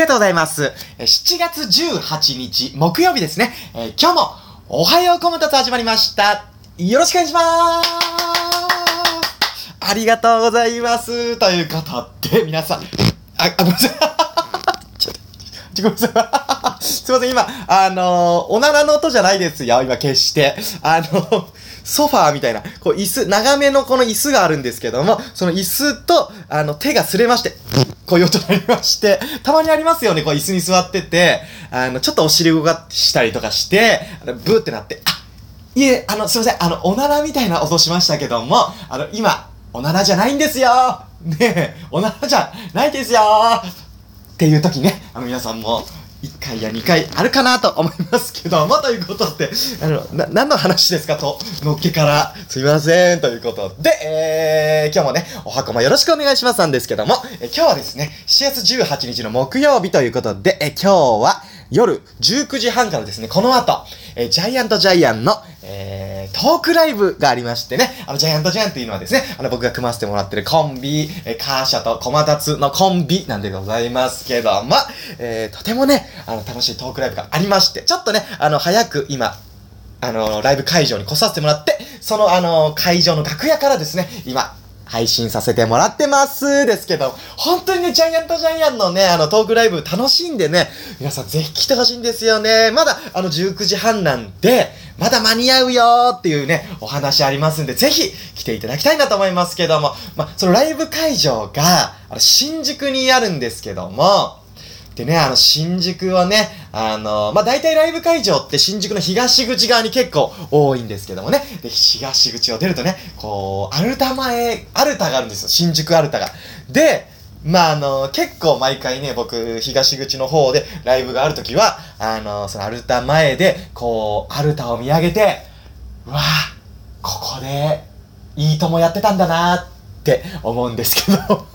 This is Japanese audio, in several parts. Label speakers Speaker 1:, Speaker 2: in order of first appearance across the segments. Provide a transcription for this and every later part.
Speaker 1: がとうございます。え7月18日、木曜日ですね。えー今日も、おはようコムタツ始まりました。よろしくお願いします。ありがとうございます。ということで、皆さん、あ、あ、ごめんなさい。ちょっと、ごめんなさい。すいません、今、あのーおならの音じゃないですよ、今、決して。あのーソファーみたいな、こう、椅子、長めのこの椅子があるんですけども、その椅子と、あの、手が擦れまして、こういう音になりまして、たまにありますよね、こう、椅子に座ってて、あの、ちょっとお尻動かしたりとかして、あのブーってなって、あ、いえ、あの、すいません、あの、おならみたいな音しましたけども、あの、今、おならじゃないんですよねえ、おならじゃないですよっていう時ね、あの、皆さんも、1回や2回あるかなと思いますけども、ということで、あの、な、何の話ですかと、のっけから、すいません、ということで、えー、今日もね、お箱もよろしくお願いしますなんですけども、え今日はですね、7月18日の木曜日ということで、え今日は夜19時半からですね、この後、えジャイアントジャイアンの、えー、トークライブがありましてね、あの、ジャイアントジャイアンっていうのはですね、あの、僕が組ませてもらってるコンビ、えー、カーシャとコマタツのコンビなんでございますけども、えー、とてもね、あの、楽しいトークライブがありまして、ちょっとね、あの、早く今、あの、ライブ会場に来させてもらって、その、あの、会場の楽屋からですね、今、配信させてもらってますですけど、本当にね、ジャイアントジャイアンのね、あの、トークライブ楽しんでね、皆さんぜひ来てほしいんですよね。まだ、あの、19時半なんで、まだ間に合うよーっていうね、お話ありますんで、ぜひ来ていただきたいなと思いますけども、ま、そのライブ会場が、あの、新宿にあるんですけども、でね、あの、新宿はね、あの、まあ、大体ライブ会場って新宿の東口側に結構多いんですけどもね、で、東口を出るとね、こう、アルタ前、アルタがあるんですよ、新宿アルタが。で、まあ、あの、結構毎回ね、僕、東口の方でライブがあるときは、あの、そのアルタ前で、こう、アルタを見上げて、うわぁ、ここで、いいともやってたんだなーって思うんですけど。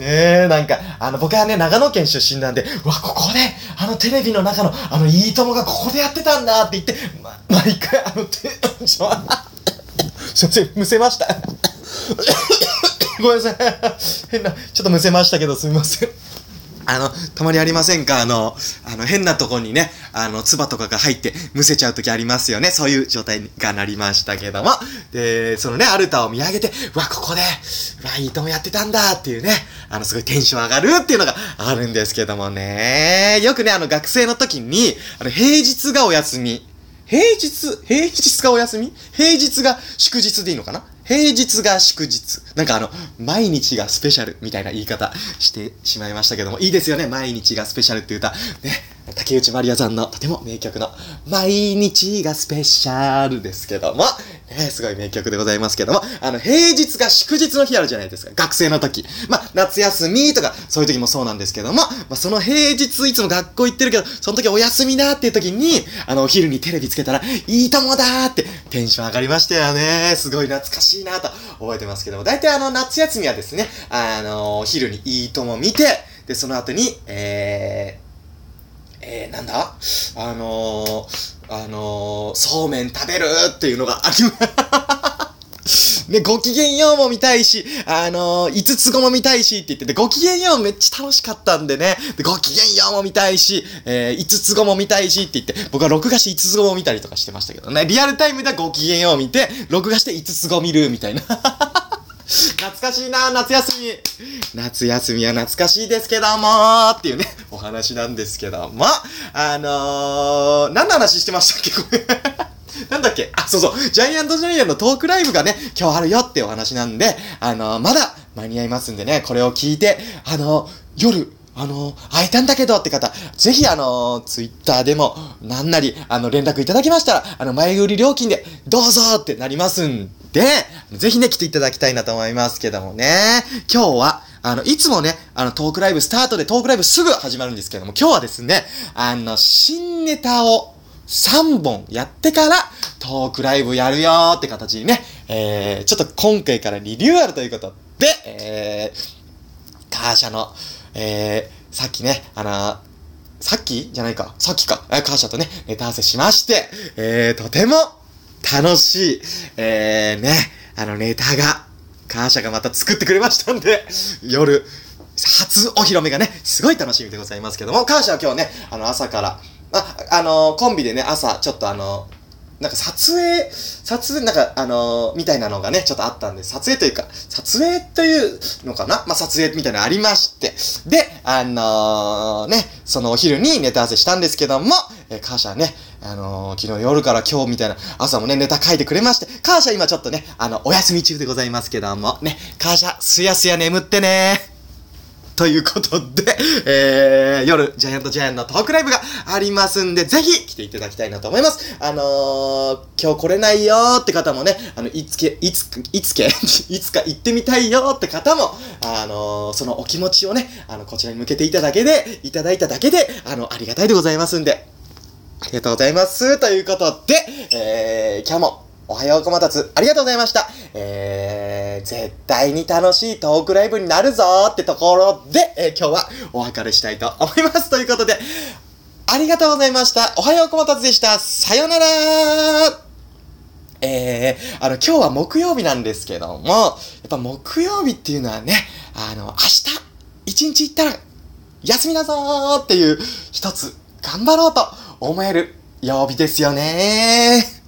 Speaker 1: ねえ、なんか、あの、僕はね、長野県出身なんで、うわ、ここで、あの、テレビの中の、あの、いいともがここでやってたんだって言って、ま、毎回、あの、て、ちょ、すいません、むせました。ごめんなさい。変な、ちょっとむせましたけど、すみません。あの、たまにありませんか？あの、あの、変なとこにね、あの、唾とかが入って、むせちゃうときありますよね。そういう状態がなりましたけども。で、そのね、アルタを見上げて、うわ、ここで、うわ、いいともやってたんだっていうね、あの、すごいテンション上がるっていうのがあるんですけどもね。よくね、あの、学生の時に、あの、平日がお休み。平日平日がお休み？平日が祝日でいいのかな？平日が祝日。なんかあの、毎日がスペシャルみたいな言い方してしまいましたけども、いいですよね。毎日がスペシャルって歌。ね。竹内まりやさんのとても名曲の、毎日がスペシャルですけども、ね、すごい名曲でございますけども、あの、平日が祝日の日あるじゃないですか。学生の時。まあ、夏休みとか、そういう時もそうなんですけども、まあ、その平日いつも学校行ってるけど、その時お休みだっていう時に、あの、お昼にテレビつけたら、いいともだーってテンション上がりましたよね。すごい懐かしいなと覚えてますけども、大体あの、夏休みはですね、あの、お昼にいいとも見て、で、その後に、えー、えー、なんだ？あのー、あのー、そうめん食べるっていうのがあります。ね、ごきげんようも見たいし、あのー、五つ子も見たいしって言ってて、ごきげんようめっちゃ楽しかったんでね、でごきげんようも見たいし、えー、五つ子も見たいしって言って、僕は録画して五つ子も見たりとかしてましたけどね、リアルタイムではごきげんよう見て、録画して五つ子見るみたいな。懐かしいな夏休み。夏休みは懐かしいですけどもっていうね、お話なんですけども、あのー、何の話してましたっけこれ。なんだっけ？あ、そうそう。ジャイアントジャイアンのトークライブがね、今日あるよってお話なんで、あのー、まだ間に合いますんでね、これを聞いて、あのー、夜、あのー、会えたんだけどって方、ぜひあのー、ツイッターでも、なんなり、あの、連絡いただきましたら、あの、前売り料金で、どうぞってなりますんで、ぜひね、来ていただきたいなと思いますけどもね。今日は、あの、いつもね、あの、トークライブスタートでトークライブすぐ始まるんですけども、今日はですね、あの、新ネタを3本やってから、トークライブやるよーって形にね、えー、ちょっと今回からリニューアルということで、えー、カーシャの、えー、さっきね、あのー、さっき？じゃないか。さっきか。えカーシャとね、ネタ合わせしまして、えー、とても楽しい、えー、ね、あのネタが、カーシャがまた作ってくれましたんで、夜、初お披露目がね、すごい楽しみでございますけども、感謝は今日ね、あの、朝から、あ、あのコンビでね、朝、ちょっとあのなんか撮影、撮影、なんか、あのー、みたいなのがね、ちょっとあったんで、撮影というか、撮影というのかな？まあ、撮影みたいなのありまして、で、あのー、ね、そのお昼にネタ合わせしたんですけども、えー、感謝ね、あのー、昨日夜から今日みたいな、朝もね、ネタ書いてくれまして、感謝今ちょっとね、あの、お休み中でございますけども、ね、感謝、すやすや眠ってね。ということで、えー、夜、ジャイアントジャイアンのトークライブがありますんで、ぜひ来ていただきたいなと思います。あのー、今日来れないよーって方もね、あの、いつけ、いつ、いつけ、いつか行ってみたいよーって方も、あのー、そのお気持ちをね、あの、こちらに向けていただけで、いただいただけで、あの、ありがたいでございますんで、ありがとうございます。ということで、えー、今日も、おはようこまたつ、ありがとうございました。えー、絶対に楽しいトークライブになるぞーってところで、えー、今日はお別れしたいと思います。ということで、ありがとうございました。おはようこまたつでした。さよならえー、あの、今日は木曜日なんですけども、やっぱ木曜日っていうのはね、あの、明日、一日行ったら、休みだぞーっていう、一つ、頑張ろうと思える曜日ですよね。